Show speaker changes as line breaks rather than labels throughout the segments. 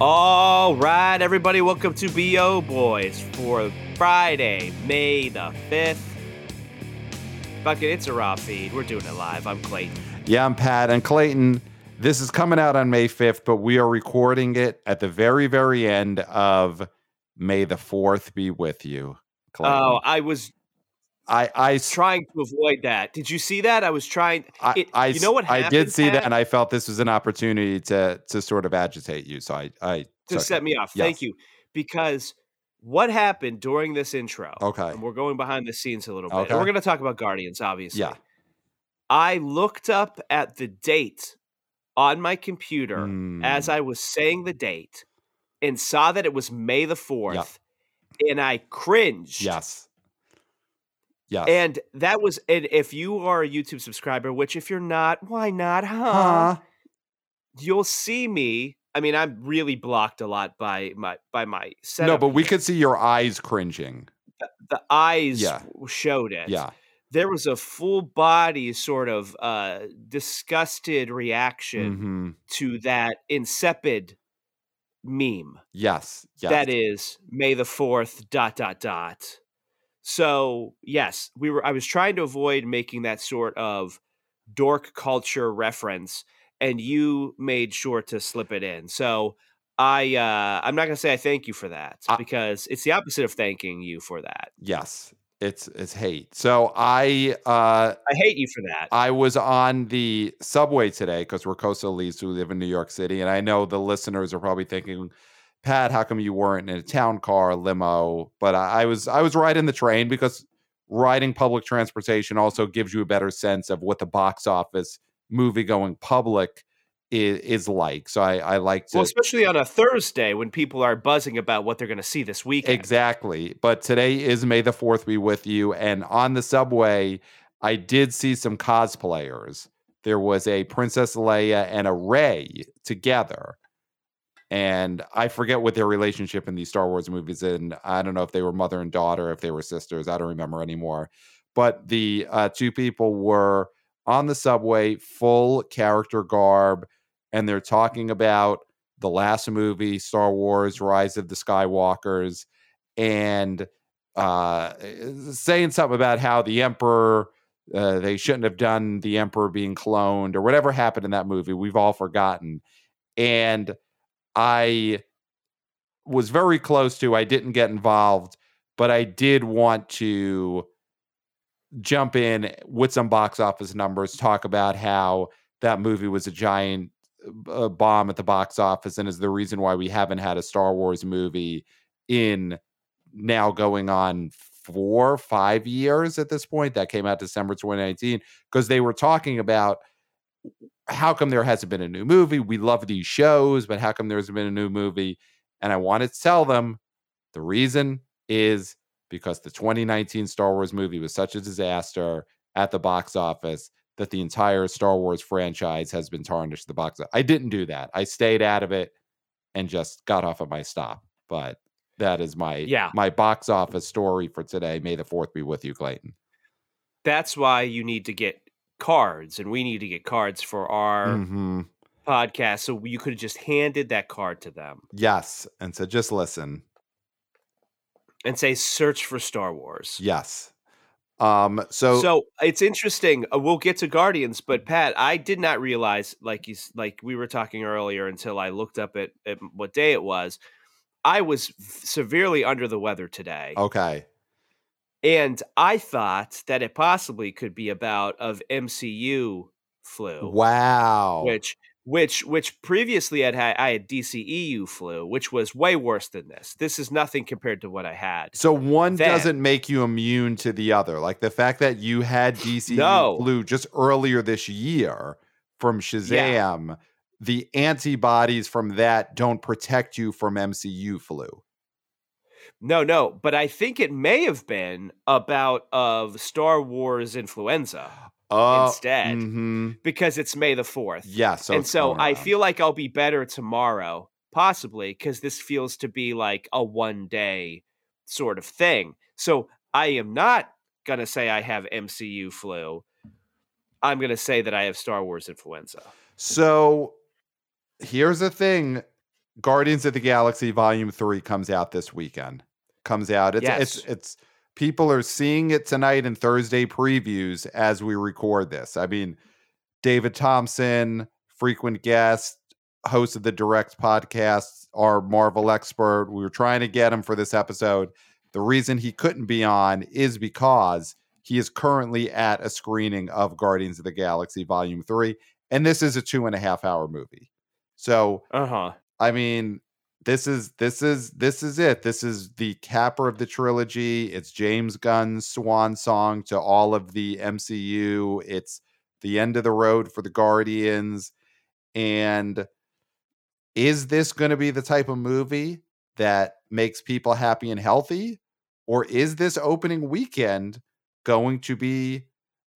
All right, everybody, welcome to BO Boys for Friday, May the 5th. Fucking, it's a raw feed. We're doing it live. I'm Clayton.
Yeah, I'm Pat and Clayton. This is coming out on May 5th, but we are recording it at the very, very end of May the 4th be with you. Clayton.
Oh, I was
I, I,
trying to avoid that. Did you see that? I was trying.
I,
it,
I
you know what?
I did see
Pat?
that, and I felt this was an opportunity to to sort of agitate you. So I, I
to set me off.
Yes.
Thank you. Because what happened during this intro?
Okay.
And we're going behind the scenes a little bit.
Okay.
And we're going to talk about Guardians, obviously.
Yeah.
I looked up at the date on my computer as
Mm.
I was saying the date and saw that it was May the 4th. And I cringed.
Yes. Yes.
And that was, and if you are a YouTube subscriber, which if you're not, why not, huh?
Huh?
You'll see me. I mean, I'm really blocked a lot by my by my
No, but we could see your eyes cringing.
the eyes
Yeah.
showed it.
Yeah.
There was a full body sort of uh disgusted reaction
hmm
to that insipid meme.
Yes. Yes.
That is May the 4th dot dot dot. So, yes, we were I was trying to avoid making that sort of dork culture reference and you made sure to slip it in. So, I uh I'm not going to say I thank you for that
I-
because it's the opposite of thanking you for that.
Yes. It's it's hate. So I uh
I hate you for that.
I was on the subway today because we're coastal elites who live in New York City, and I know the listeners are probably thinking, "Pat, how come you weren't in a town car, limo?" But I, I was I was riding the train because riding public transportation also gives you a better sense of what the box office movie going public is, is like. So I, I like to
Well, especially on a Thursday when people are buzzing about what they're going to see this weekend.
Exactly. But today is May the 4th be with you. And on the subway, I did see some cosplayers. There was a Princess Leia and a Rey together. And I forget what their relationship in these Star Wars movies and I don't know if they were mother and daughter, if they were sisters. I don't remember anymore. But the uh, two people were on the subway, full character garb, and they're talking about the last movie, Star Wars: Rise of the Skywalkers, and uh, saying something about how the Emperor. Uh, they shouldn't have done the Emperor being cloned or whatever happened in that movie. We've all forgotten. And I was very close to, I didn't get involved, but I did want to jump in with some box office numbers, talk about how that movie was a giant uh, bomb at the box office and is the reason why we haven't had a Star Wars movie in now going on four, five years at this point. That came out December 2019 because they were talking about how come there hasn't been a new movie? We love these shows, but how come there hasn't been a new movie? And I wanted to tell them the reason is because the 2019 Star Wars movie was such a disaster at the box office that the entire Star Wars franchise has been tarnished the box. I didn't do that. I stayed out of it and just got off of my stop. But that is my
Yeah.
my box office story for today. May the fourth be with you, Clayton.
That's why you need to get cards, and we need to get cards for our
hmm
podcast. So you could have just handed that card to them
Yes. And so just listen.
and say, "Search for Star Wars."
Yes. Um, so,
So it's interesting. uh, We'll get to Guardians, but Pat, I did not realize, like you, like we were talking earlier, until I looked up at, at what day it was. I was severely under the weather today,
okay.
And I thought that it possibly could be about of MCU flu.
Wow.
which which which previously I'd had I had DCEU flu, which was way worse than this. This is nothing compared to what I had.
so one
Then-
doesn't make you immune to the other. Like the fact that you had DC
No.
flu just earlier this year from Shazam, the antibodies from that don't protect you from MCU flu.
No, no, but I think it may have been about of Star Wars influenza
Oh,
Instead.
mhm.
because it's May the 4th.
Yeah. So
and so I feel like I'll be better tomorrow, possibly, because this feels to be like a one day sort of thing. So I am not going to say I have MCU flu. I'm going to say that I have Star Wars influenza.
So here's the thing Guardians of the Galaxy Volume 3 comes out this weekend. Comes out. It's it's
Yes.
it's people are seeing it tonight in Thursday previews as we record this. I mean, David Thompson, frequent guest, host of the Direct podcast, our Marvel expert. We were trying to get him for this episode. The reason he couldn't be on is because he is currently at a screening of Guardians of the Galaxy Volume 3, and this is a two and a half hour movie. So
Uh huh.
I mean, this is this is this is it. This is the capper of the trilogy. It's James Gunn's swan song to all of the MCU. It's the end of the road for the Guardians. And is this going to be the type of movie that makes people happy and healthy? Or is this opening weekend going to be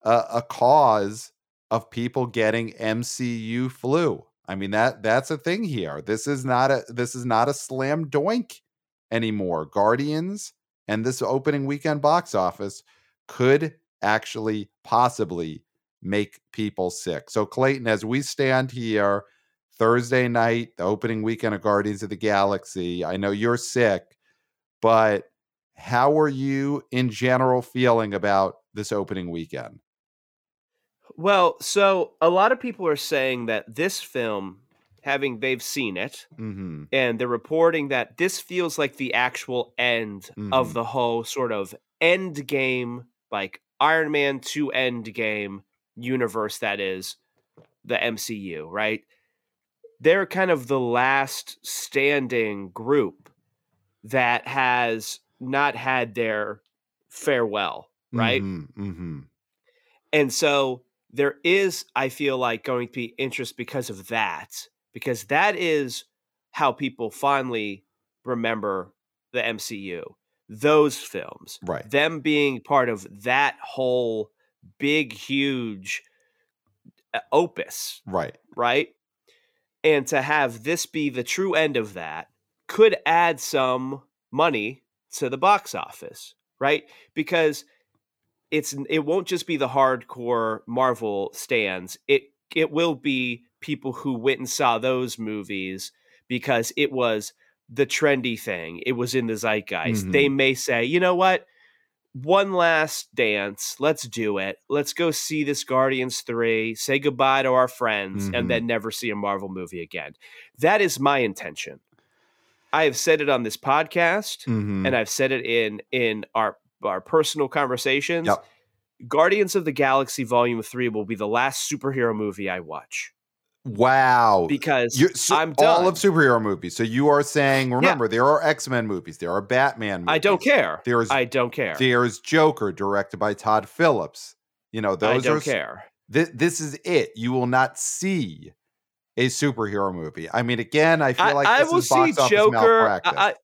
a, a cause of people getting MCU flu? I mean that that's a thing here. This is not a this is not a slam doink anymore. Guardians and this opening weekend box office could actually possibly make people sick. So Clayton, as we stand here Thursday night, the opening weekend of Guardians of the Galaxy, I know you're sick, but how are you in general feeling about this opening weekend?
Well, so a lot of people are saying that this film, having they've seen it,
Mm-hmm.
and they're reporting that this feels like the actual end
Mhm.
of the whole sort of end game, like Iron Man 2 end game universe that is the MCU, right? They're kind of the last standing group that has not had their farewell, right?
Mm-hmm.
And so there is, I feel like, going to be interest because of that, because that is how people finally remember the MCU. Those films,
Right.
them being part of that whole big, huge uh, opus,
Right.
right? And to have this be the true end of that could add some money to the box office, right? Because it's it won't just be the hardcore Marvel stands. It it will be people who went and saw those movies because it was the trendy thing. It was in the zeitgeist.
Mhm.
They may say, "You know what? One last dance. Let's do it. Let's go see this Guardians 3, say goodbye to our friends
Mhm.
and then never see a Marvel movie again." That is my intention. I have said it on this podcast
Mm-hmm.
and I've said it in in our our personal conversations.
Yep.
Guardians of the Galaxy Volume 3 will be the last superhero movie I watch
wow.
because
You're, so
I'm done.
all of superhero movies. So you are saying, remember, there are X Men movies, there are Batman movies.
I don't care.
There's
I don't care.
there's Joker, directed by Todd Phillips. You know, those I
don't
are
care.
Thi- this is it. You will not see a superhero movie. I mean, again, I feel
I,
like
I will see Joker. I,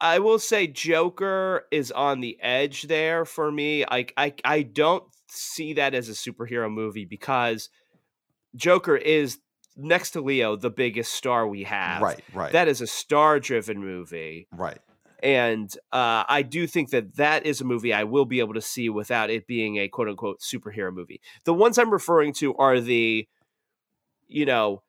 I will say Joker is on the edge there for me. I I I don't see that as a superhero movie because Joker is next to Leo the biggest star we have.
right, right,
That is a star-driven movie.
right.
and uh, I do think that that is a movie I will be able to see without it being a quote unquote superhero movie. The ones I'm referring to are the, you know,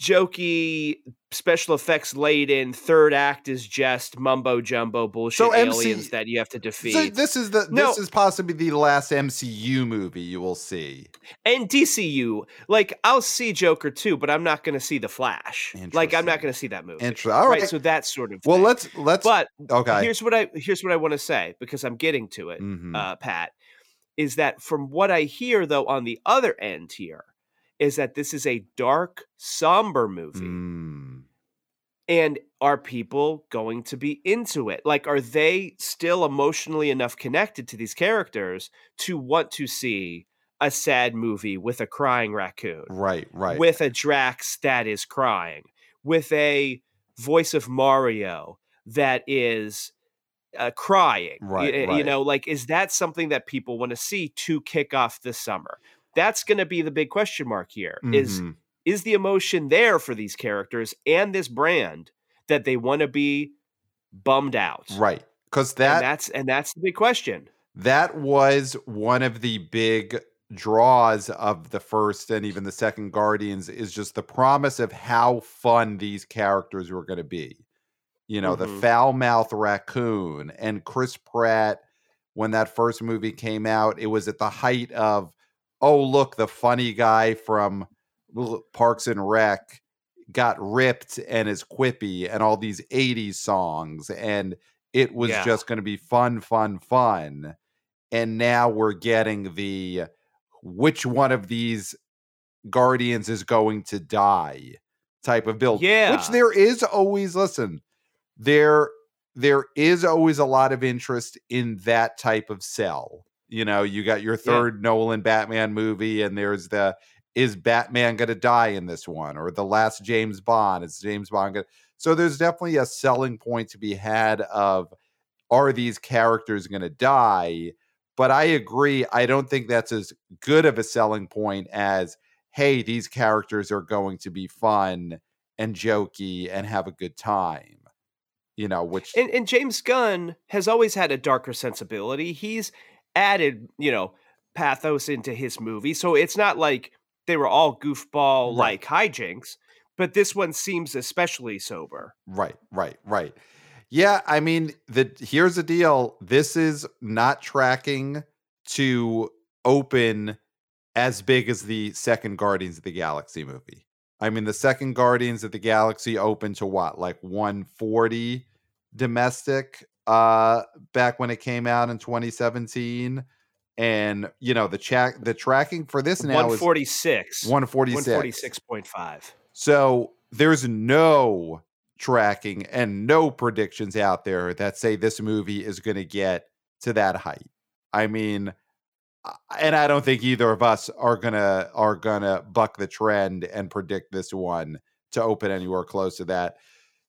jokey special effects laden third act is just mumbo jumbo bullshit
So MC
aliens that you have to defeat
So this is the
No.
this is possibly the last MCU movie you will see.
and DCU like I'll see Joker too but I'm not going to see the Flash like I'm not going to see that movie
Interesting. All right.
right so that sort of
well,
thing.
let's let's.
but
okay.
here's what I here's what I want to say because I'm getting to it
Mhm.
uh, Pat, is that from what I hear, though, on the other end here, is that this is a dark, somber movie.
Mm.
And are people going to be into it? Like, are they still emotionally enough connected to these characters to want to see a sad movie with a crying raccoon?
Right, right.
with a Drax that is crying, with a voice of Mario that is uh, crying.
Right,
You,
right.
know, like, is that something that people want to see to kick off the summer? That's going to be the big question mark here. Is
Mhm.
is the emotion there for these characters and this brand that they want to be bummed out?
right because
And
that
that's and that's the big question.
that was one of the big draws of the first and even the second Guardians is just the promise of how fun these characters were going to be. You know, mm-hmm. the foul mouth raccoon and Chris Pratt when that first movie came out, it was at the height of, oh, look, the funny guy from Parks and Rec got ripped and is quippy and all these 80s songs. And it was yeah. just going to be fun, fun, fun. And now we're getting the which one of these guardians is going to die type of build.
Yeah.
Which there is always, listen, there there is always a lot of interest in that type of sell. You know, you got your third yeah. Nolan Batman movie, and there's the is Batman going to die in this one, or the last James Bond? Is James Bond going to. So there's definitely a selling point to be had of are these characters going to die? But I agree. I don't think that's as good of a selling point as hey, these characters are going to be fun and jokey and have a good time you know, which
and, and James Gunn has always had a darker sensibility. He's added, you know, pathos into his movie, so it's not like they were all goofball like right. hijinks, but this one seems especially sober.
Right, right, right. Yeah, I mean, the here's the deal. This is not tracking to open as big as the second Guardians of the Galaxy movie. I mean, the second Guardians of the Galaxy opened to what, like 140 domestic uh back when it came out in 2017 and you know the track the tracking for this now
146
is 146
146.5
so there's no tracking and no predictions out there that say this movie is going to get to that height i mean and I don't think either of us are gonna are gonna buck the trend and predict this one to open anywhere close to that.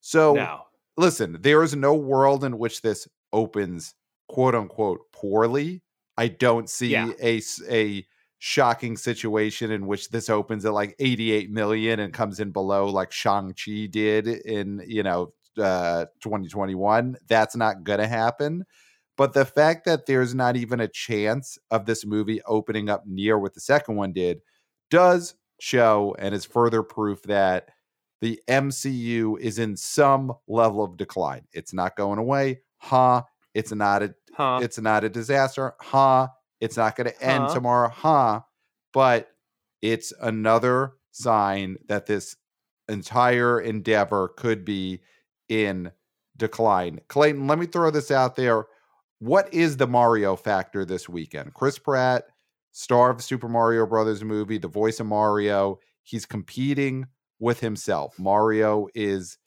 So
no.
Listen, there is no world in which this opens quote unquote poorly. I don't see yeah. a a shocking situation in which this opens at like 88 million and comes in below like Shang-Chi did in, you know, uh 2021. That's not going to happen. But the fact that there's not even a chance of this movie opening up near what the second one did does show and is further proof that the MCU is in some level of decline. It's not going away. Huh? It's not a huh. it's not a disaster. Huh? It's not going to end tomorrow. Huh? But it's another sign that this entire endeavor could be in decline. Clayton, let me throw this out there what is the Mario factor this weekend? Chris Pratt, star of Super Mario Brothers movie, the voice of Mario, he's competing with himself. Mario is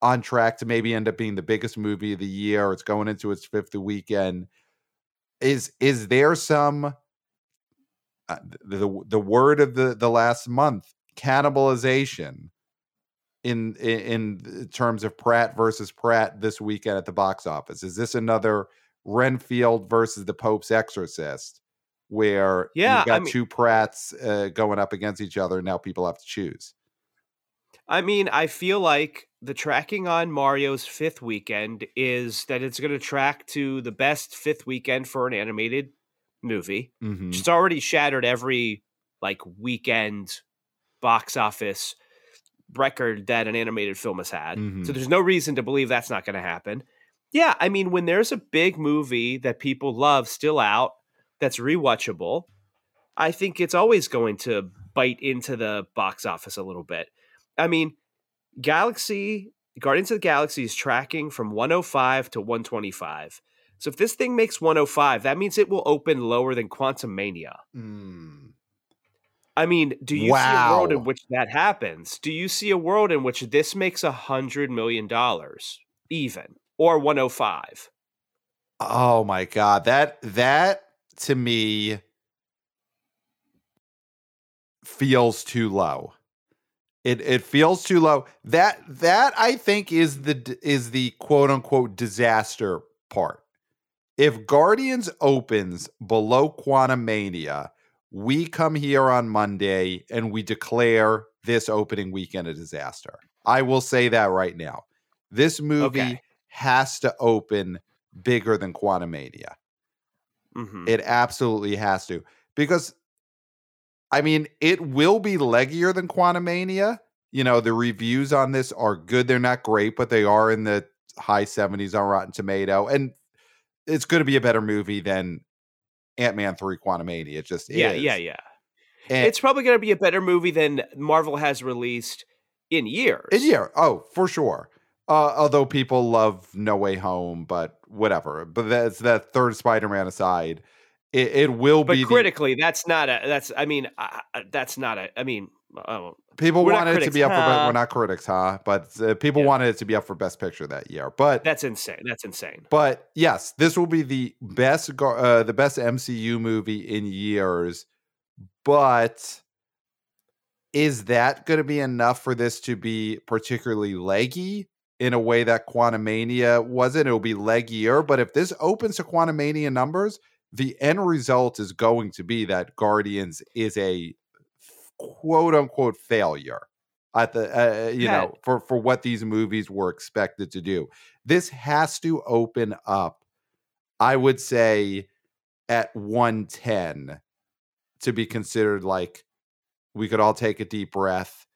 on track to maybe end up being the biggest movie of the year. It's going into its fifth weekend. Is is there some uh, the the word of the the last month cannibalization in, in in terms of Pratt versus Pratt this weekend at the box office? Is this another Renfield versus the Pope's Exorcist, where
yeah,
you got
I mean,
two Pratts uh, going up against each other. Now people have to choose.
I mean, I feel like the tracking on Mario's fifth weekend is that it's going to track to the best fifth weekend for an animated movie.
Mm-hmm.
It's already shattered every like weekend box office record that an animated film has had. Mm-hmm. So there's no reason to believe that's not going to happen. Yeah, I mean, when there's a big movie that people love still out that's rewatchable, I think it's always going to bite into the box office a little bit. I mean, Galaxy, Guardians of the Galaxy is tracking from 105 to 125. So if this thing makes 105, that means it will open lower than Quantumania.
Mm.
I mean, do you wow. see a world in which that happens? Do you see a world in which this makes a hundred million dollars even? or 105.
Oh my god, that that to me feels too low. It it feels too low. That that I think is the is the quote unquote disaster part. If Guardians opens below Quantumania, we come here on Monday and we declare this opening weekend a disaster. I will say that right now. This movie okay has to open bigger than Quantumania.
Mm-hmm.
It absolutely has to because I mean, it will be leggier than Quantumania. You know, the reviews on this are good. They're not great, but they are in the high 70s on Rotten Tomato. And it's going to be a better movie than Ant Man 3 Quantumania. It just
yeah,
is.
yeah, yeah.
And
it's probably going to be a better movie than Marvel has released in years.
in year. Oh, for sure. Uh, although people love No Way Home, but whatever. But that's that third Spider Man aside. It, it will
But
be the-
critically, that's not a. That's. I mean, uh, uh, that's not a. I mean, oh,
people wanted it to be up for.
huh?
We're not critics, huh? But uh, people
Yeah.
wanted it to be up for Best Picture that year. But
that's insane. That's insane.
But yes, this will be the best uh, the best MCU movie in years. But is that going to be enough for this to be particularly leggy in a way that Quantumania wasn't? It'll be leggier. But if this opens to Quantumania numbers, the end result is going to be that Guardians is a quote unquote failure at the uh, you
Pat.
know for for what these movies were expected to do. This has to open up, I would say, at 110 to be considered like we could all take a deep breath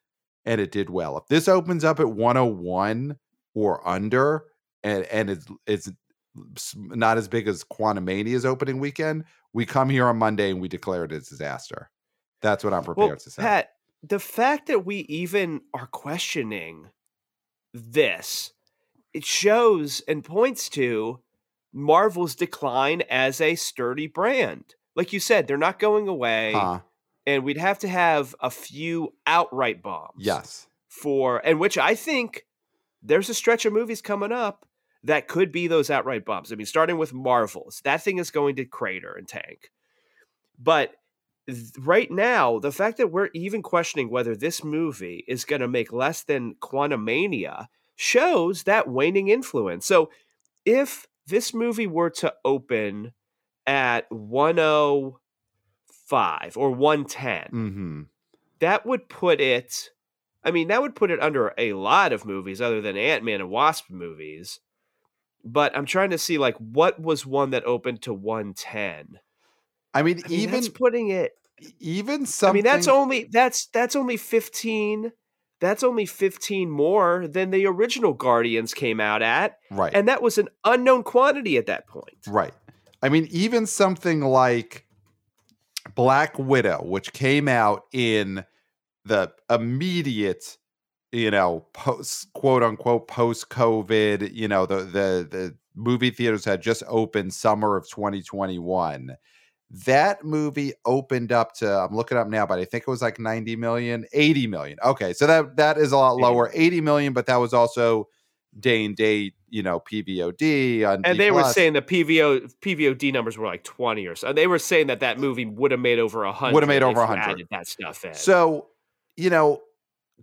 and it did well. If this opens up at 101 or under and and it's it's not as big as Quantumania's opening weekend, we come here on Monday and we declare it a disaster. That's what I'm prepared
Well,
to say.
Pat, the fact that we even are questioning this, it shows and points to Marvel's decline as a sturdy brand. Like you said, they're not going away,
huh?
and we'd have to have a few outright bombs.
Yes.
For and which I think there's a stretch of movies coming up that could be those outright bombs. I mean, starting with Marvels, that thing is going to crater and tank. But th- right now, the fact that we're even questioning whether this movie is going to make less than Quantumania shows that waning influence. So if this movie were to open at 105 or 110,
Mm-hmm.
that would put it I mean, that would put it under a lot of movies other than Ant-Man and Wasp movies. But I'm trying to see like what was one that opened to 110.
I mean,
I mean,
even
putting it
even something.
I mean, that's only that's that's only 15 that's only 15 more than the original Guardians came out at,
right.
and that was an unknown quantity at that point.
Right. I mean, even something like Black Widow, which came out in the immediate, you know, post quote unquote post COVID, you know, the the the movie theaters had just opened summer of 2021. That movie opened up to I'm looking up now, but I think it was like 90 million, 80 million. Okay, so that that is a lot lower, 80 million, but that was also day and day you know, PVOD on
And
D
they were saying the PVO PVOD numbers were like 20 or so. They were saying that that movie would have made over 100.
Would've made over
if you
100.
added that stuff in.
So, you know,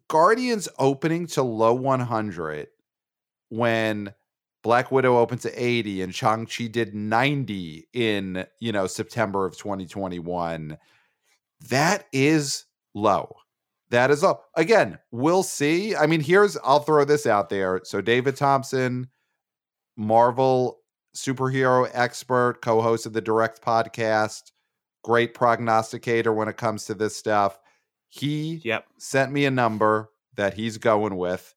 Guardians opening to low 100 when Black Widow opened to 80 and Shang-Chi did 90 in, you know, September of 2021. That is low. That is low. Again, we'll see. I mean, here's I'll throw this out there. So David Thompson, Marvel superhero expert, co-host of the Direct podcast, great prognosticator when it comes to this stuff. He
yep.
sent me a number that he's going with,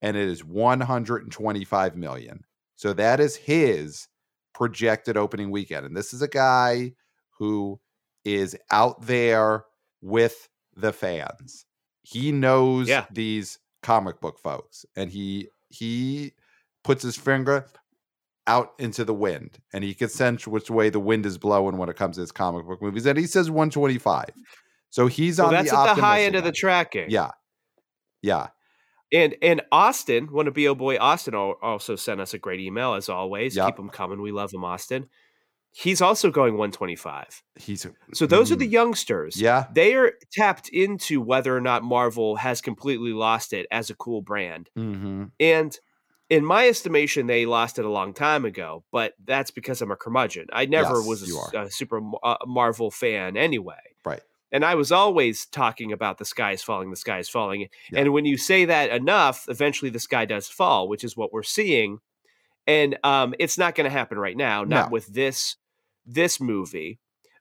and it is 125 million. So that is his projected opening weekend. And this is a guy who is out there with the fans. He knows
Yeah.
these comic book folks, and he he puts his finger out into the wind, and he can sense which way the wind is blowing when it comes to his comic book movies. And he says 125. So he's
Well,
on
that's
the
at the high end of the tracking.
Yeah. Yeah.
And and Austin, one of BO Boy Austin also sent us a great email as always.
Yep.
Keep them coming. We love him, Austin. He's also going 125.
He's
So those are the
Mm.
youngsters.
Yeah.
They are tapped into whether or not Marvel has completely lost it as a cool brand.
Mm-hmm.
And in my estimation, they lost it a long time ago, but that's because I'm a curmudgeon. I never
Yes,
was a,
you
s-
are.
a super uh, Marvel fan anyway.
Right.
And I was always talking about the sky is falling, the sky is falling.
Yeah.
And when you say that enough, eventually the sky does fall, which is what we're seeing. And um, it's not going to happen right now, not
No.
with this this movie.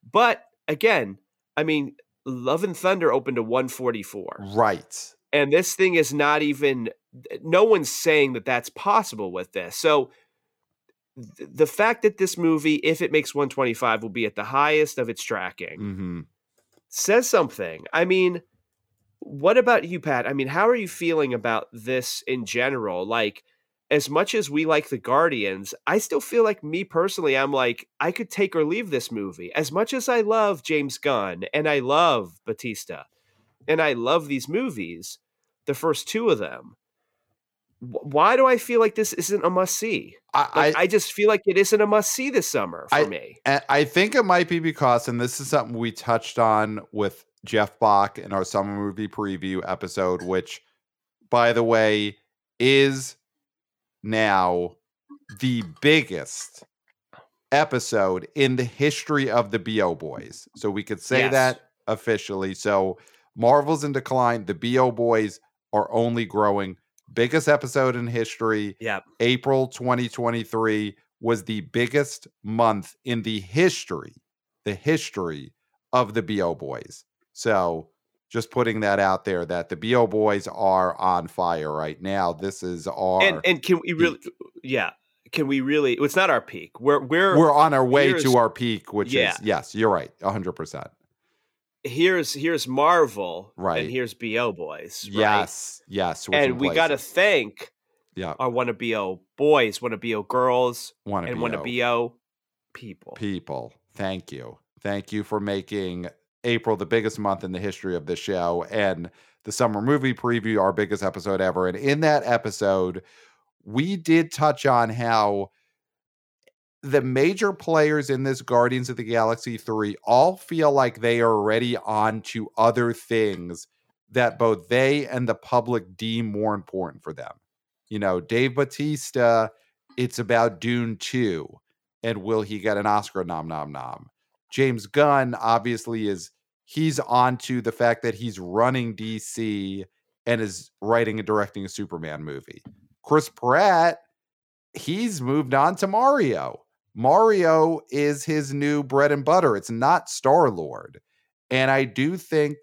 But again, I mean, Love and Thunder opened to 144.
Right.
And this thing is not even no one's saying that that's possible with this. So th- the fact that this movie if it makes 125 will be at the highest of its tracking
hmm
says something. I mean, what about you, Pat? I mean, how are you feeling about this in general? Like, as much as we like the Guardians, I still feel like me personally, I'm like, I could take or leave this movie. As much as I love James Gunn and I love Batista and I love these movies, the first two of them, why do I feel like this isn't a must see?
I,
Like, I, just feel like it isn't a must see this summer for
I-
me.
I think it might be because, and this is something we touched on with Jeff Bach in our summer movie preview episode, which, by the way, is now the biggest episode in the history of the BO Boys. So we could say
Yes.
that officially. So Marvel's in decline. The BO Boys are only growing. Biggest episode in history.
Yeah.
April 2023 was the biggest month in the history, the history of the BO Boys. So just putting that out there that the BO Boys are on fire right now. This is our
And and can we really yeah. Can we really it's not our peak. We're we're
we're on our way to our peak, which
Yeah.
is yes, you're right, hundred percent.
Here's here's Marvel
Right.
and here's BO boys. right?
Yes, yes.
And we got to thank
yeah,
our wanna BO boys, wanna BO girls, and wanna BO people.
people. Thank you. Thank you for making April the biggest month in the history of the show and the summer movie preview, our biggest episode ever. And in that episode, we did touch on how the major players in this Guardians of the Galaxy 3 all feel like they are already on to other things that both they and the public deem more important for them. You know, Dave Batista, it's about Dune 2 and will he get an Oscar nom nom nom? James Gunn obviously is he's on to the fact that he's running DC and is writing and directing a Superman movie. Chris Pratt, he's moved on to Mario. Mario is his new bread and butter. It's not Star Lord. And I do think,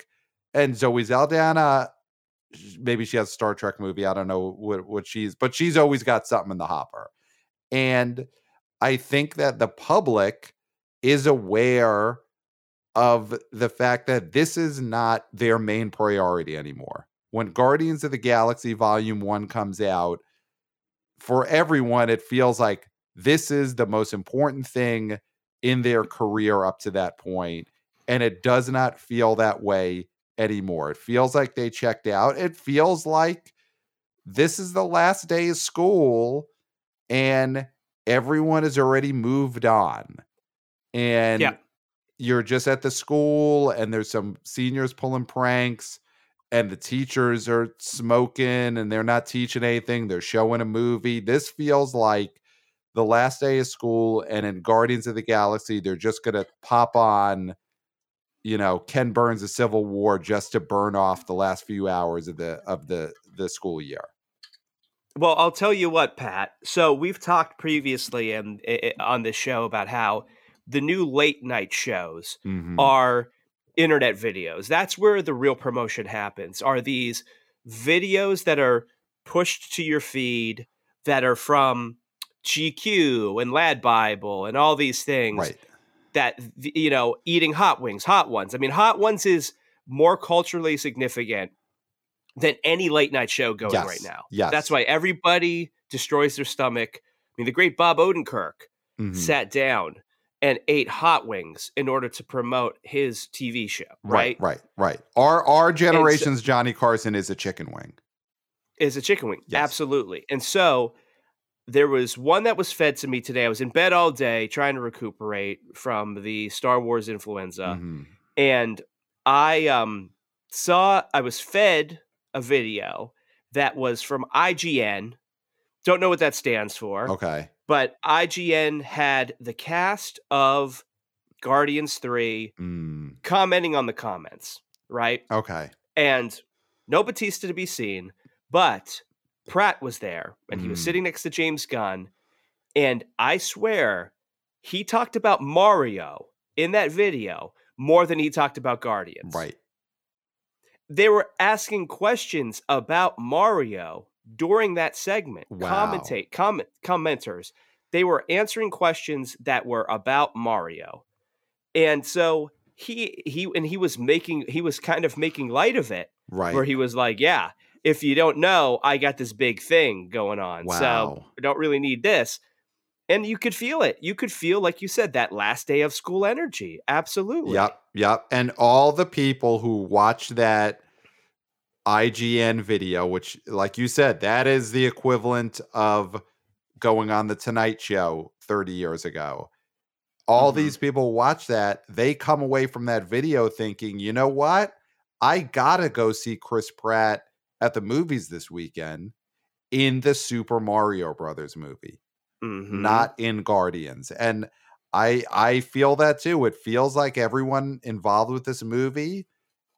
and Zoe Saldana, maybe she has a Star Trek movie. I don't know what, what she's, but she's always got something in the hopper. And I think that the public is aware of the fact that this is not their main priority anymore. When Guardians of the Galaxy Volume 1 comes out, for everyone, it feels like this is the most important thing in their mm-hmm. career up to that point, And it does not feel that way anymore. It feels like they checked out. It feels like this is the last day of school and everyone has already moved on. And
Yeah.
you're just at the school and there's some seniors pulling pranks and the teachers are smoking and they're not teaching anything. They're showing a movie. This feels like the last day of school and in Guardians of the Galaxy, they're just going to pop on you know Ken Burns' a Civil War just to burn off the last few hours of the of the the school year.
Well, I'll tell you what, Pat. So we've talked previously in, i- i- on this show about how the new late night shows
Mhm.
are internet videos. That's where the real promotion happens. Are these videos that are pushed to your feed that are from GQ and Lad Bible and all these things
Right.
that you know eating hot wings hot ones i mean hot ones is more culturally significant than any late night show going
Yes.
right now
Yes.
that's why everybody destroys their stomach i mean the great bob odenkirk
Mhm.
sat down and ate hot wings in order to promote his tv show right,
Right. Right. Right. Our our generation's Johnny Carson is a chicken wing.
is a chicken wing
Yes.
absolutely and so there was one that was fed to me today i was in bed all day trying to recuperate from the star wars influenza
Mhm.
and I um saw I was fed a video that was from IGN. Don't know what that stands for,
Okay.
but IGN had the cast of Guardians 3
Mm.
commenting on the comments, right?
Okay.
And no Batista to be seen, but Pratt was there and he was
Mm.
sitting next to James Gunn. And I swear he talked about Mario in that video more than he talked about Guardians.
Right.
They were asking questions about Mario during that segment.
Wow.
Commentate comment commenters. They were answering questions that were about Mario. And so he he and he was making he was kind of making light of it
Right.
where he was like, "Yeah, if you don't know, I got this big thing going on, so I don't really need this." And you could feel it. You could feel, like you said, that last day of school energy. Absolutely.
Yep, yep. And all the people who watched that IGN video, which, like you said, that is the equivalent of going on the Tonight Show 30 years ago. All
Mhm.
these people watch that, they come away from that video thinking, you know what? I gotta go see Chris Pratt at the movies this weekend in the Super Mario Brothers movie
Mhm.
not in Guardians. And I I feel that too. It feels like everyone involved with this movie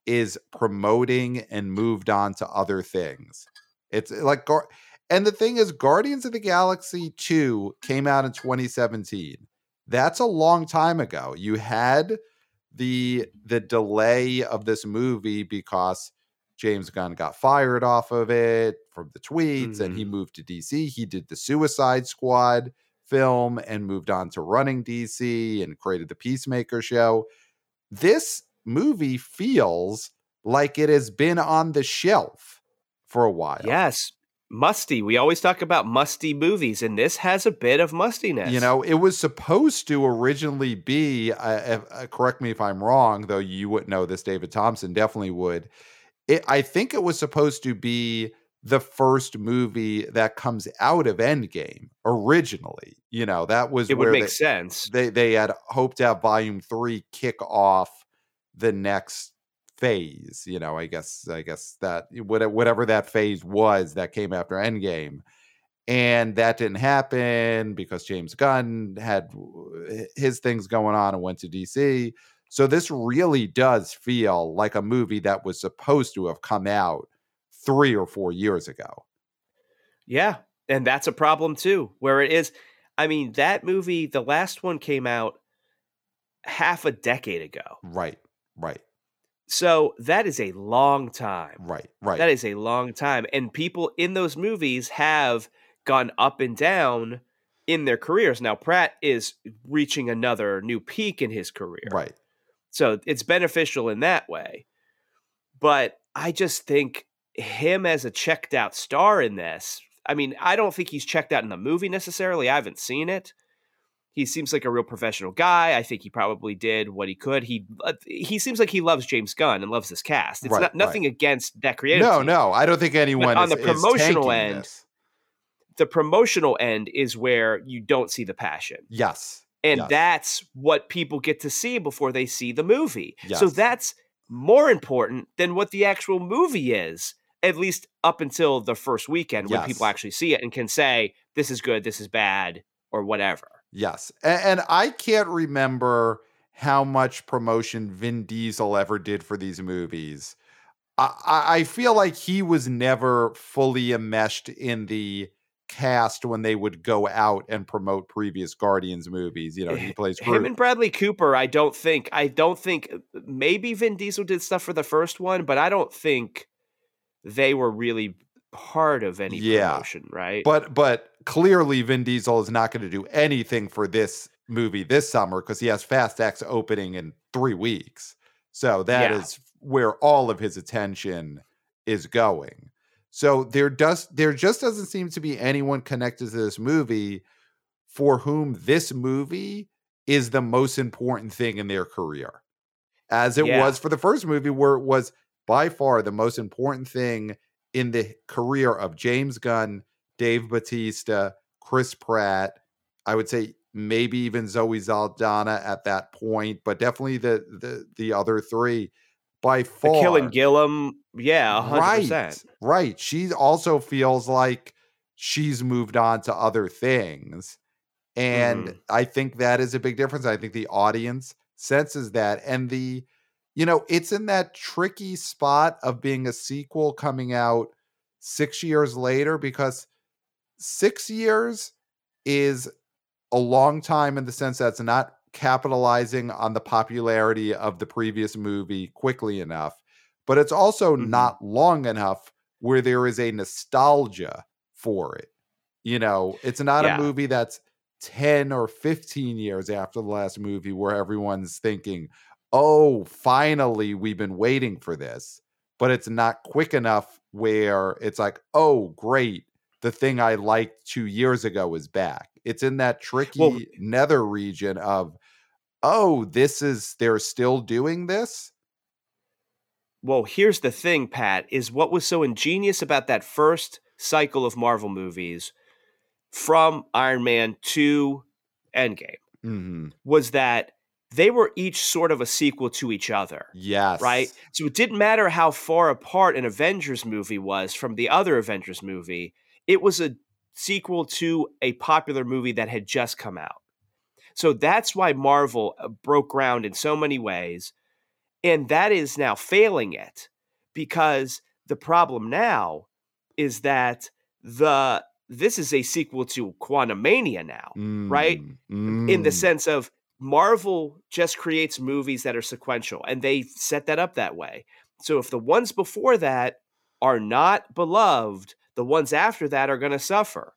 is promoting and moved on to other things. It's like Gar- and the thing is Guardians of the Galaxy 2 came out in 2017. That's a long time ago. You had the the delay of this movie because James Gunn got fired off of it from the tweets and he moved to DC. He did the Suicide Squad film and moved on to running DC and created the Peacemaker show. This movie feels like it has been on the shelf for a while.
Yes. Musty. We always talk about musty movies, and this has a bit of mustiness.
You know, it was supposed to originally be, uh, uh, correct me if I'm wrong, though you wouldn't know this, David Thompson definitely would. It, I think it was supposed to be the first movie that comes out of Endgame originally. You know, that was
it would
where
make
they,
sense.
they they had hoped to have volume three kick off the next phase. You know, I guess I guess that whatever that phase was that came after Endgame, and that didn't happen because James Gunn had his things going on and went to DC. So this really does feel like a movie that was supposed to have come out three or four years ago.
Yeah. And that's a problem too, where it is. I mean, that movie, the last one came out half a decade ago.
Right, right,
So that is a long time.
right, right.
That is a long time. And people in those movies have gone up and down in their careers. Now, Pratt is reaching another new peak in his career.
right.
So it's beneficial in that way. But I just think him as a checked out star in this, I mean, I don't think he's checked out in the movie necessarily. I haven't seen it. He seems like a real professional guy. I think he probably did what he could. He uh, he seems like he loves James Gunn and loves this cast. It's
Right,
not nothing against that creative
No,
team.
no, I don't think anyone
on
is,
the promotional end,
this.
The promotional end is where you don't see the passion.
Yes,
And
Yes.
that's what people get to see before they see the movie. So that's more important than what the actual movie is, at least up until the first weekend when people actually see it and can say, this is good, this is bad, or whatever.
yes, and, and I can't remember how much promotion Vin Diesel ever did for these movies. I, I I feel like he was never fully enmeshed in the cast when they would go out and promote previous Guardians movies. You know, he eh, plays
Him and Bradley Cooper, I don't think, I don't think, uh, maybe Vin Diesel did stuff for the first one, but I don't think they were really part of any
Yeah.
promotion, right?
But but clearly Vin Diesel is not going to do anything for this movie this summer because he has Fast X opening in three weeks. So that is
Yeah.
where all of his attention is going. So there does there just doesn't seem to be anyone connected to this movie for whom this movie is the most important thing in their career. As it
Yeah.
was for the first movie, where it was by far the most important thing in the career of James Gunn, Dave Batista, Chris Pratt. I would say maybe even Zoe Saldana at that point, but definitely the the the other three by
the
far.
Kill and Gillum, yeah, 100%.
Right, right. She also feels like she's moved on to other things. And
Mhm.
I think that is a big difference. I think the audience senses that. And the, you know, it's in that tricky spot of being a sequel coming out six years later because six years is a long time in the sense that it's not capitalizing on the popularity of the previous movie quickly enough, but it's also
Mhm.
not long enough where there is a nostalgia for it. You know, it's not
Yeah.
a movie that's 10 or 15 years after the last movie where everyone's thinking, oh, finally, we've been waiting for this. But it's not quick enough where it's like, oh, great. The thing I liked two years ago is back. It's in that tricky
Well-
nether region of, oh, this is, they're still doing this.
Well, here's the thing, Pat, is what was so ingenious about that first cycle of Marvel movies from Iron Man to Endgame
hmm
was that they were each sort of a sequel to each other.
Yes.
Right? So it didn't matter how far apart an Avengers movie was from the other Avengers movie, it was a sequel to a popular movie that had just come out. So that's why Marvel uh, broke ground in so many ways. And that is now failing it because the problem now is that the this is a sequel to Quantumania now right?
Mm,
in the
mm.
sense of Marvel just creates movies that are sequential and they set that up that way. So if the ones before that are not beloved, the ones after that are going to suffer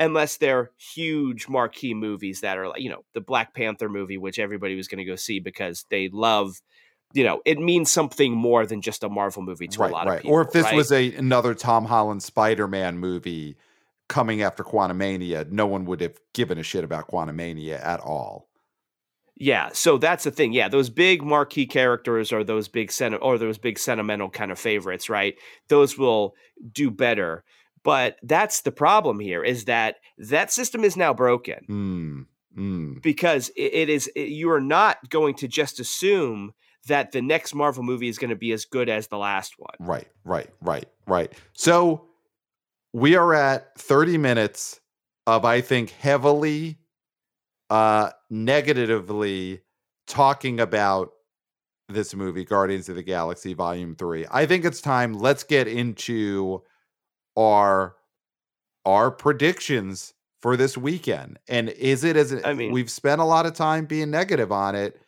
unless they're huge marquee movies that are like, you know, the Black Panther movie which everybody was going to go see because they love you know, it means something more than just a Marvel movie to
right,
a lot
right.
of people.
or if this
right?
was a another Tom Holland Spider-Man movie coming after Quantumania, no one would have given a shit about Quantumania at all.
Yeah, so that's the thing. Yeah, those big marquee characters or those big sen- or those big sentimental kind of favorites, right? Those will do better. But that's the problem here is that that system is now broken
Mm, mm.
because it, it is it- you are not going to just assume that the next Marvel movie is going to be as good as the last one.
Right, right, right, right. So we are at 30 minutes of, I think, heavily uh negatively talking about this movie, Guardians of the Galaxy Volume 3. I think it's time. Let's get into our our predictions for this weekend. And is it as
I mean-
we've spent a lot of time being negative on it.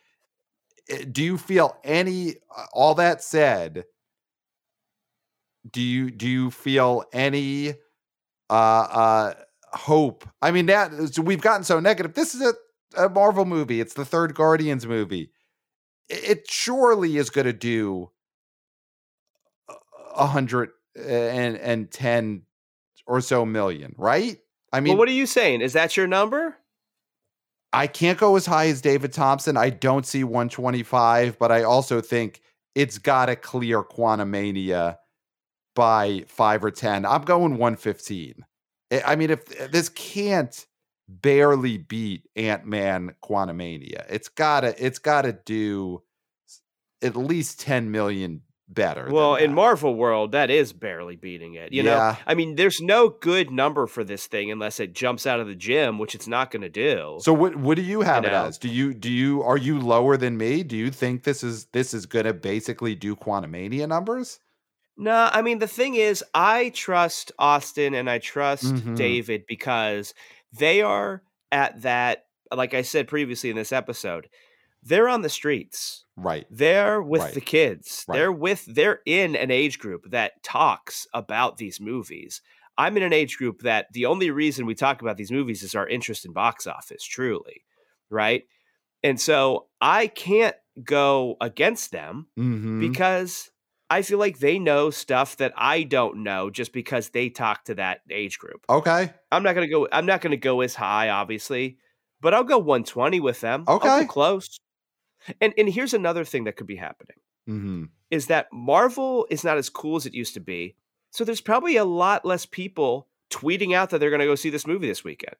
eh, Do you feel any uh, all that said, do you do you feel any uh uh hope i mean that we've gotten so negative this is a, a marvel movie it's the third guardians movie it surely is going to do a hundred and and ten or so million right i mean
well, what are you saying? Is that your number?
I can't go as high as David Thompson. I don't see 125, but I also think it's got to clear Quantumania by five or 10. I'm going 115. I- I mean, if uh, this can't barely beat Ant Man Quantumania, it's gotta, it's gotta do at least 10 million better.
Well, in. Marvel world, that is barely beating it. You know, I mean, there's no good number for this thing unless it jumps out of the gym, which it's not going to do.
So what what do you have it
know?
as? Do you do you are you lower than me? Do you think this is this is gonna basically do Quantumania numbers?
no, I mean, the thing is, I trust Austin and I trust
Mhm.
David because they are at that, like I said previously in this episode, they're on the streets.
Right.
They're with
Right.
the kids.
Right.
They're with they're in an age group that talks about these movies. I'm in an age group that the only reason we talk about these movies is our interest in box office, truly. Right? And so I can't go against them
Mm-hmm.
because I feel like they know stuff that I don't know just because they talk to that age group.
okay.
I'm not gonna go I'm not gonna go as high, obviously, but I'll go 120 with them.
Okay.
close. And and here's another thing that could be happening
Mm-hmm.
is that Marvel is not as cool as it used to be. So there's probably a lot less people tweeting out that they're going to go see this movie this weekend.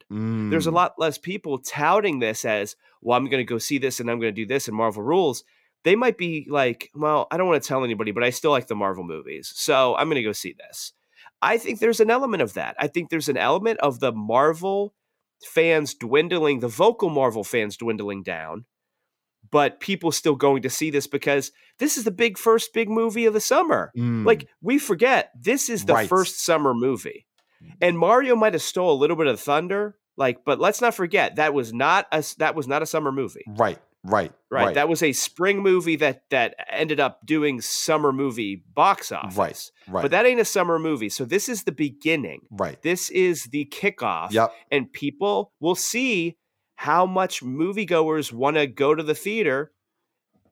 There's a
Mm.
lot less people touting this as, well, I'm going to go see this and I'm going to do this and Marvel rules. They might be like, well, I don't want to tell anybody, but I still like the Marvel movies. So I'm going to go see this. I think there's an element of that. I think there's an element of the Marvel fans dwindling, the vocal Marvel fans dwindling down, but people still going to see this because this is the big first big movie of the summer.
Mm.
Like we forget this is the
Right.
first summer movie. And Mario might have stole a little bit of thunder Like, but let's not forget that was not a that was not a summer movie.
Right. Right,
right.
right.
That was a spring movie that that ended up doing summer movie box office.
Right, right.
But that ain't a summer movie. So this is the beginning.
right.
This is the kickoff.
Yep.
And people will see how much moviegoers want to go to the theater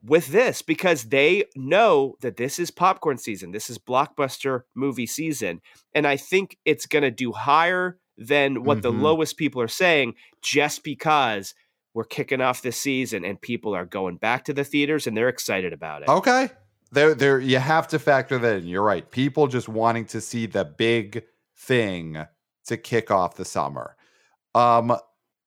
with this because they know that this is popcorn season. This is blockbuster movie season. And I think it's going to do higher than what the
Mhm.
lowest people are saying just because we're kicking off this season and people are going back to the theaters and they're excited about it.
Okay. There there you have to factor that in. You're right. People just wanting to see the big thing to kick off the summer. Um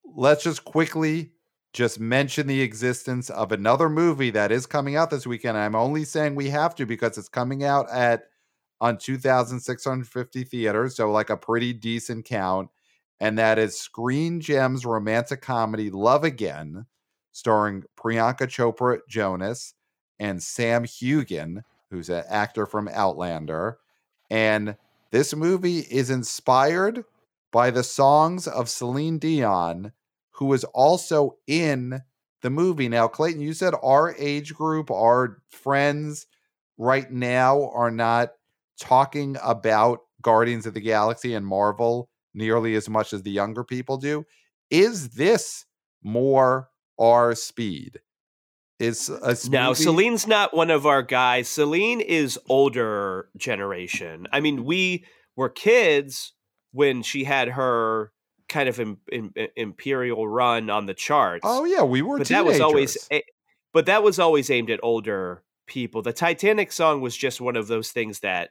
let's just quickly just mention the existence of another movie that is coming out this weekend. I'm only saying we have to because it's coming out at on 2650 theaters, so like a pretty decent count. And that is Screen Gems romantic comedy Love Again, starring Priyanka Chopra Jonas and Sam Heughan, who's an actor from Outlander. And this movie is inspired by the songs of Celine Dion, who was also in the movie. Now, Clayton, you said our age group, our friends right now are not talking about Guardians of the Galaxy and Marvel nearly as much as the younger people do. Is this more our speed? Is a
No, Celine's not one of our guys. Celine is older generation. I mean, we were kids when she had her kind of im- im- imperial run on the charts.
Oh yeah, we were
but
teenagers.
that was always a- but that was always aimed at older people. The Titanic song was just one of those things that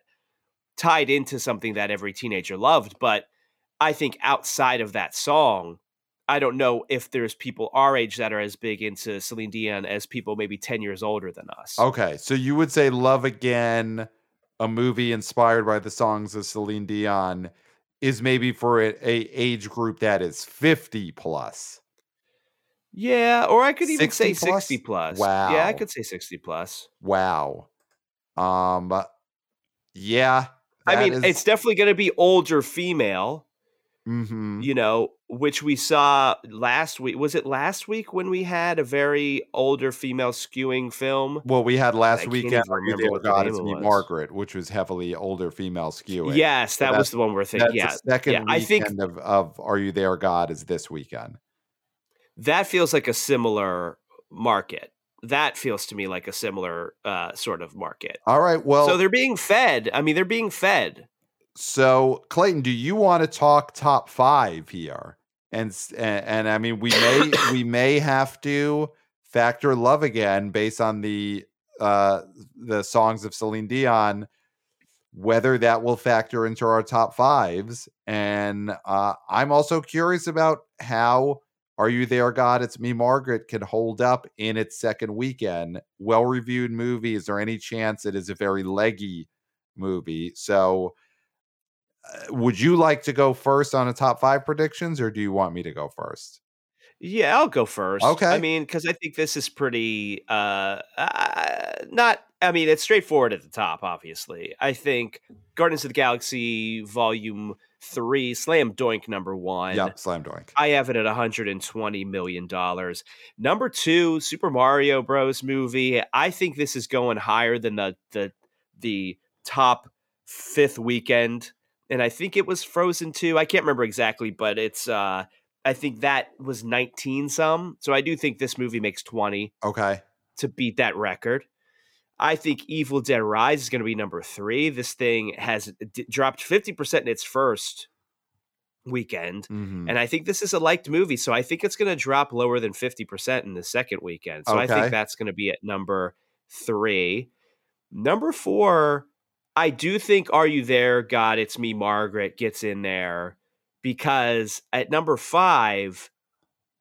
tied into something that every teenager loved, but I think outside of that song, I don't know if there's people our age that are as big into Celine Dion as people maybe 10 years older than us.
Okay, so you would say Love Again, a movie inspired by the songs of Celine Dion, is maybe for a, a age group that is 50 plus.
Yeah, or I could even
60
say
plus?
60 plus. Wow. Yeah, I could say 60 plus.
Wow. Um yeah.
I mean,
is-
it's definitely going to be older female.
mhm.
you know, which we saw last week. Was it last week when we had a very older female skewing film?
Well, we had last weekend
even
Are
remember what
God, Me. Margaret, which was heavily older female skewing.
Yes, that
that's-
was the one we're thinking. Yeah,
second
yeah, I think-
weekend of, of Are You There, God is this weekend.
that feels like a similar market. That feels to me like a similar uh, sort of market.
All right. Well,
so they're being fed. I mean, they're being fed.
So, Clayton, do you want to talk top five here? And and, I mean, we may we may have to factor love again based on the uh the songs of Celine Dion, whether that will factor into our top fives. And uh, I'm also curious about how Are You There, God? It's Me, Margaret can hold up in its second weekend. Well reviewed movie. Is there any chance it is a very leggy movie? So would you like to go first on a top five predictions, or do you want me to go first?
Yeah, I'll go first.
Okay.
I mean, because I think this is pretty uh, uh not. I mean, it's straightforward at the top. Obviously, I think Guardians of the Galaxy Volume Three, Slam Doink number one.
Yep, slam doink.
I have it at 120 million dollars. Number two, Super Mario Bros. movie. I think this is going higher than the the the top fifth weekend, and I think it was Frozen two. I can't remember exactly, but it's. uh I think that was 19 some. So I do think this movie makes 20
Okay.
to beat that record. I think Evil Dead Rise is going to be number three. This thing has d- dropped 50% in its first weekend.
Mhm.
And I think this is a liked movie, so I think it's going to drop lower than 50% in the second weekend. So I think that's going to be at number three. Number four, I do think Are You There, God, It's Me, Margaret gets in there because at number five,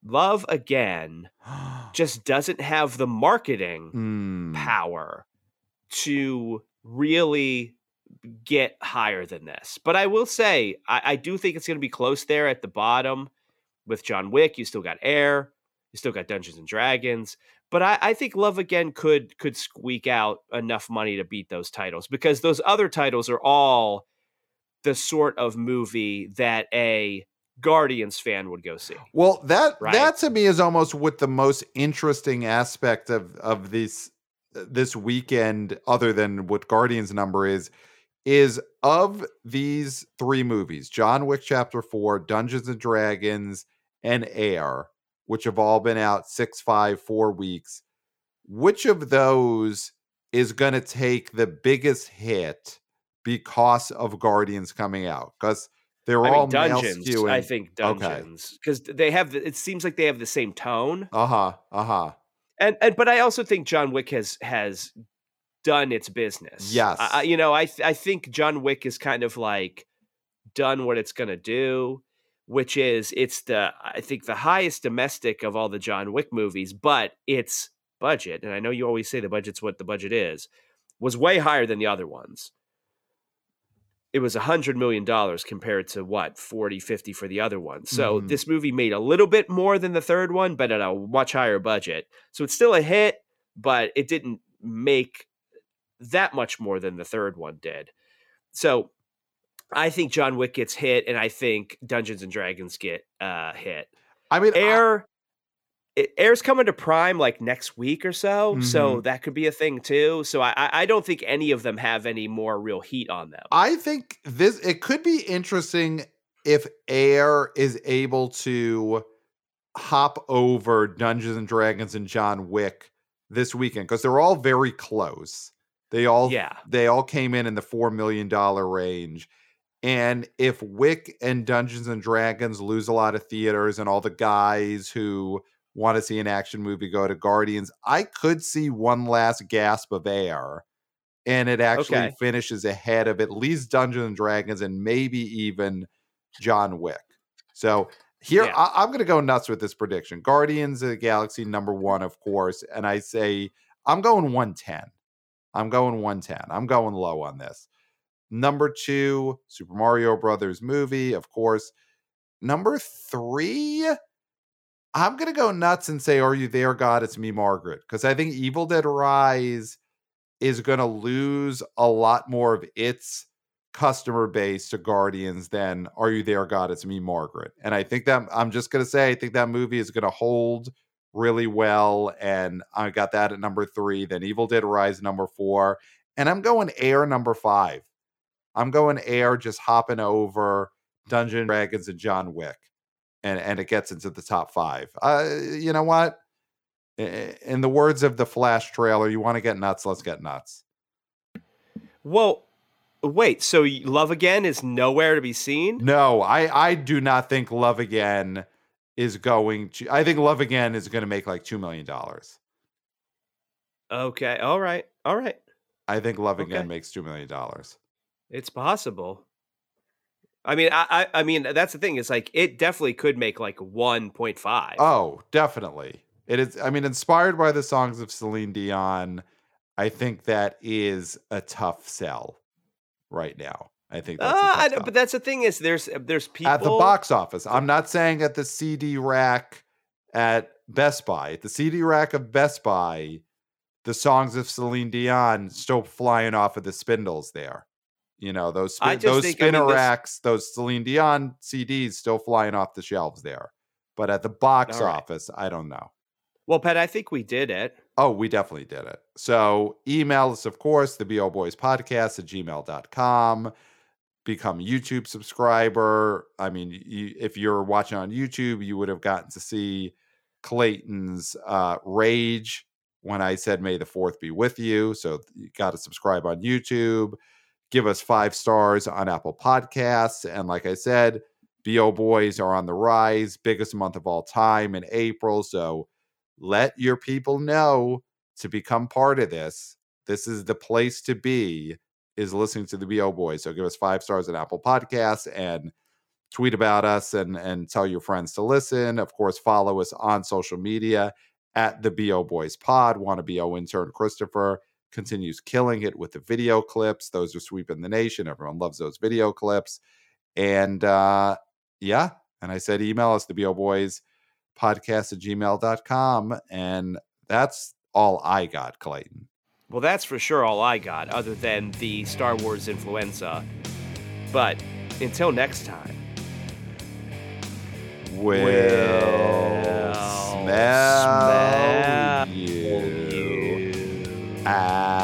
Love Again just doesn't have the marketing
Mm,
power to really get higher than this. But I will say, I, I do think it's going to be close there at the bottom with John Wick. You still got Air, you still got Dungeons and Dragons. But I, I think Love Again could could squeak out enough money to beat those titles because those other titles are all the sort of movie that a Guardians fan would go see.
Well, that
Right.
that to me is almost what the most interesting aspect of of this this weekend, other than what Guardians number is, is of these three movies: John Wick Chapter Four, Dungeons and Dragons, and Air, which have all been out six, five, four weeks. Which of those is going to take the biggest hit because of Guardians coming out? Because they're
I
all
mean, Dungeons. I think Dungeons because they have. The, it seems like they have the same tone,
Uh huh. Uh huh.
and and but I also think John Wick has has done its business.
Yes.
I- you know, I th- I think John Wick is kind of like done what it's gonna do, which is it's the I think the highest domestic of all the John Wick movies, but its budget, and I know you always say the budget's what the budget is, was way higher than the other ones. It was a hundred million dollars compared to what 40, 50 for the other one. So
Mhm.
this movie made a little bit more than the third one, but at a much higher budget. So it's still a hit, but it didn't make that much more than the third one did. So I think John Wick gets hit, and I think Dungeons and Dragons get uh, hit.
I mean, I-
Air, it, Air's coming to Prime like next week or so, so
Mm-hmm.
that could be a thing too. So I, I I don't think any of them have any more real heat on them.
I think this it could be interesting if Air is able to hop over Dungeons and Dragons and John Wick this weekend because they're all very close. They all
Yeah.
they all came in in the four million dollar range. And if Wick and Dungeons and Dragons lose a lot of theaters and all the guys who want to see an action movie go to Guardians, I could see one last gasp of air and it actually
Okay.
finishes ahead of at least Dungeons and Dragons and maybe even John Wick. So here
Yeah.
I, I'm going to go nuts with this prediction. Guardians of the Galaxy number one, of course, and I say I'm going 110. I'm going 110. I'm going low on this. Number two, Super Mario Brothers movie, of course. Number three, I'm gonna go nuts and say, "Are you there, God? It's me, Margaret," because I think Evil Dead Rise is gonna lose a lot more of its customer base to Guardians than "Are you there, God? It's me, Margaret." And I think that I'm just gonna say, I think that movie is gonna hold really well, and I got that at number three. Then Evil Dead Rise number four, and I'm going Air number five. I'm going Air, just hopping over Dungeon Dragons and John Wick and and it gets into the top five. Uh, you know what? In the words of the Flash trailer, you want to get nuts, let's get nuts.
Well, wait. So Love Again is nowhere to be seen.
No, I I do not think Love Again is going to. I think Love Again is going to make like two million dollars.
Okay. All right. All right.
I think Love
Okay.
Again makes two million dollars.
It's possible. I mean, I, I, I mean, that's the thing. Is like it definitely could make like one point five.
Oh, definitely. It is. I mean, inspired by the songs of Celine Dion, I think that is a tough sell right now. I think that's
Ah,
tough
I know, but that's the thing is there's there's people
at the box office. I'm not saying at the CD rack at Best Buy. At the CD rack of Best Buy, the songs of Celine Dion still flying off of the spindles there. You know those spin, those
think, I mean,
spinner racks, those Celine Dion CDs still flying off the shelves there. But at the box
right.
office, I don't know.
Well, Pat, I think we did it.
Oh, we definitely did it. So email us, of course, the BO Boys Podcast at gmail.com. Become YouTube subscriber. I mean, you, if you're watching on YouTube, you would have gotten to see Clayton's uh, rage when I said, May the 4th be with you. So you got to subscribe on YouTube. Give us five stars on Apple Podcasts. And like I said, BO Boys are on the rise, biggest month of all time in April. So let your people know to become part of this. This is the place to be, is listening to the BO Boys. So give us five stars on Apple Podcasts and tweet about us and, and tell your friends to listen. Of course, follow us on social media at the BO Boys Pod. Want to BO intern Christopher continues killing it with the video clips. Those are sweeping the nation. Everyone loves those video clips. And uh, yeah, and I said email us the BO Boys podcast at gmail.com. And that's all I got, Clayton.
Well, that's for sure all I got, other than the Star Wars influenza. But until next time.
will, smell,
smell
you at,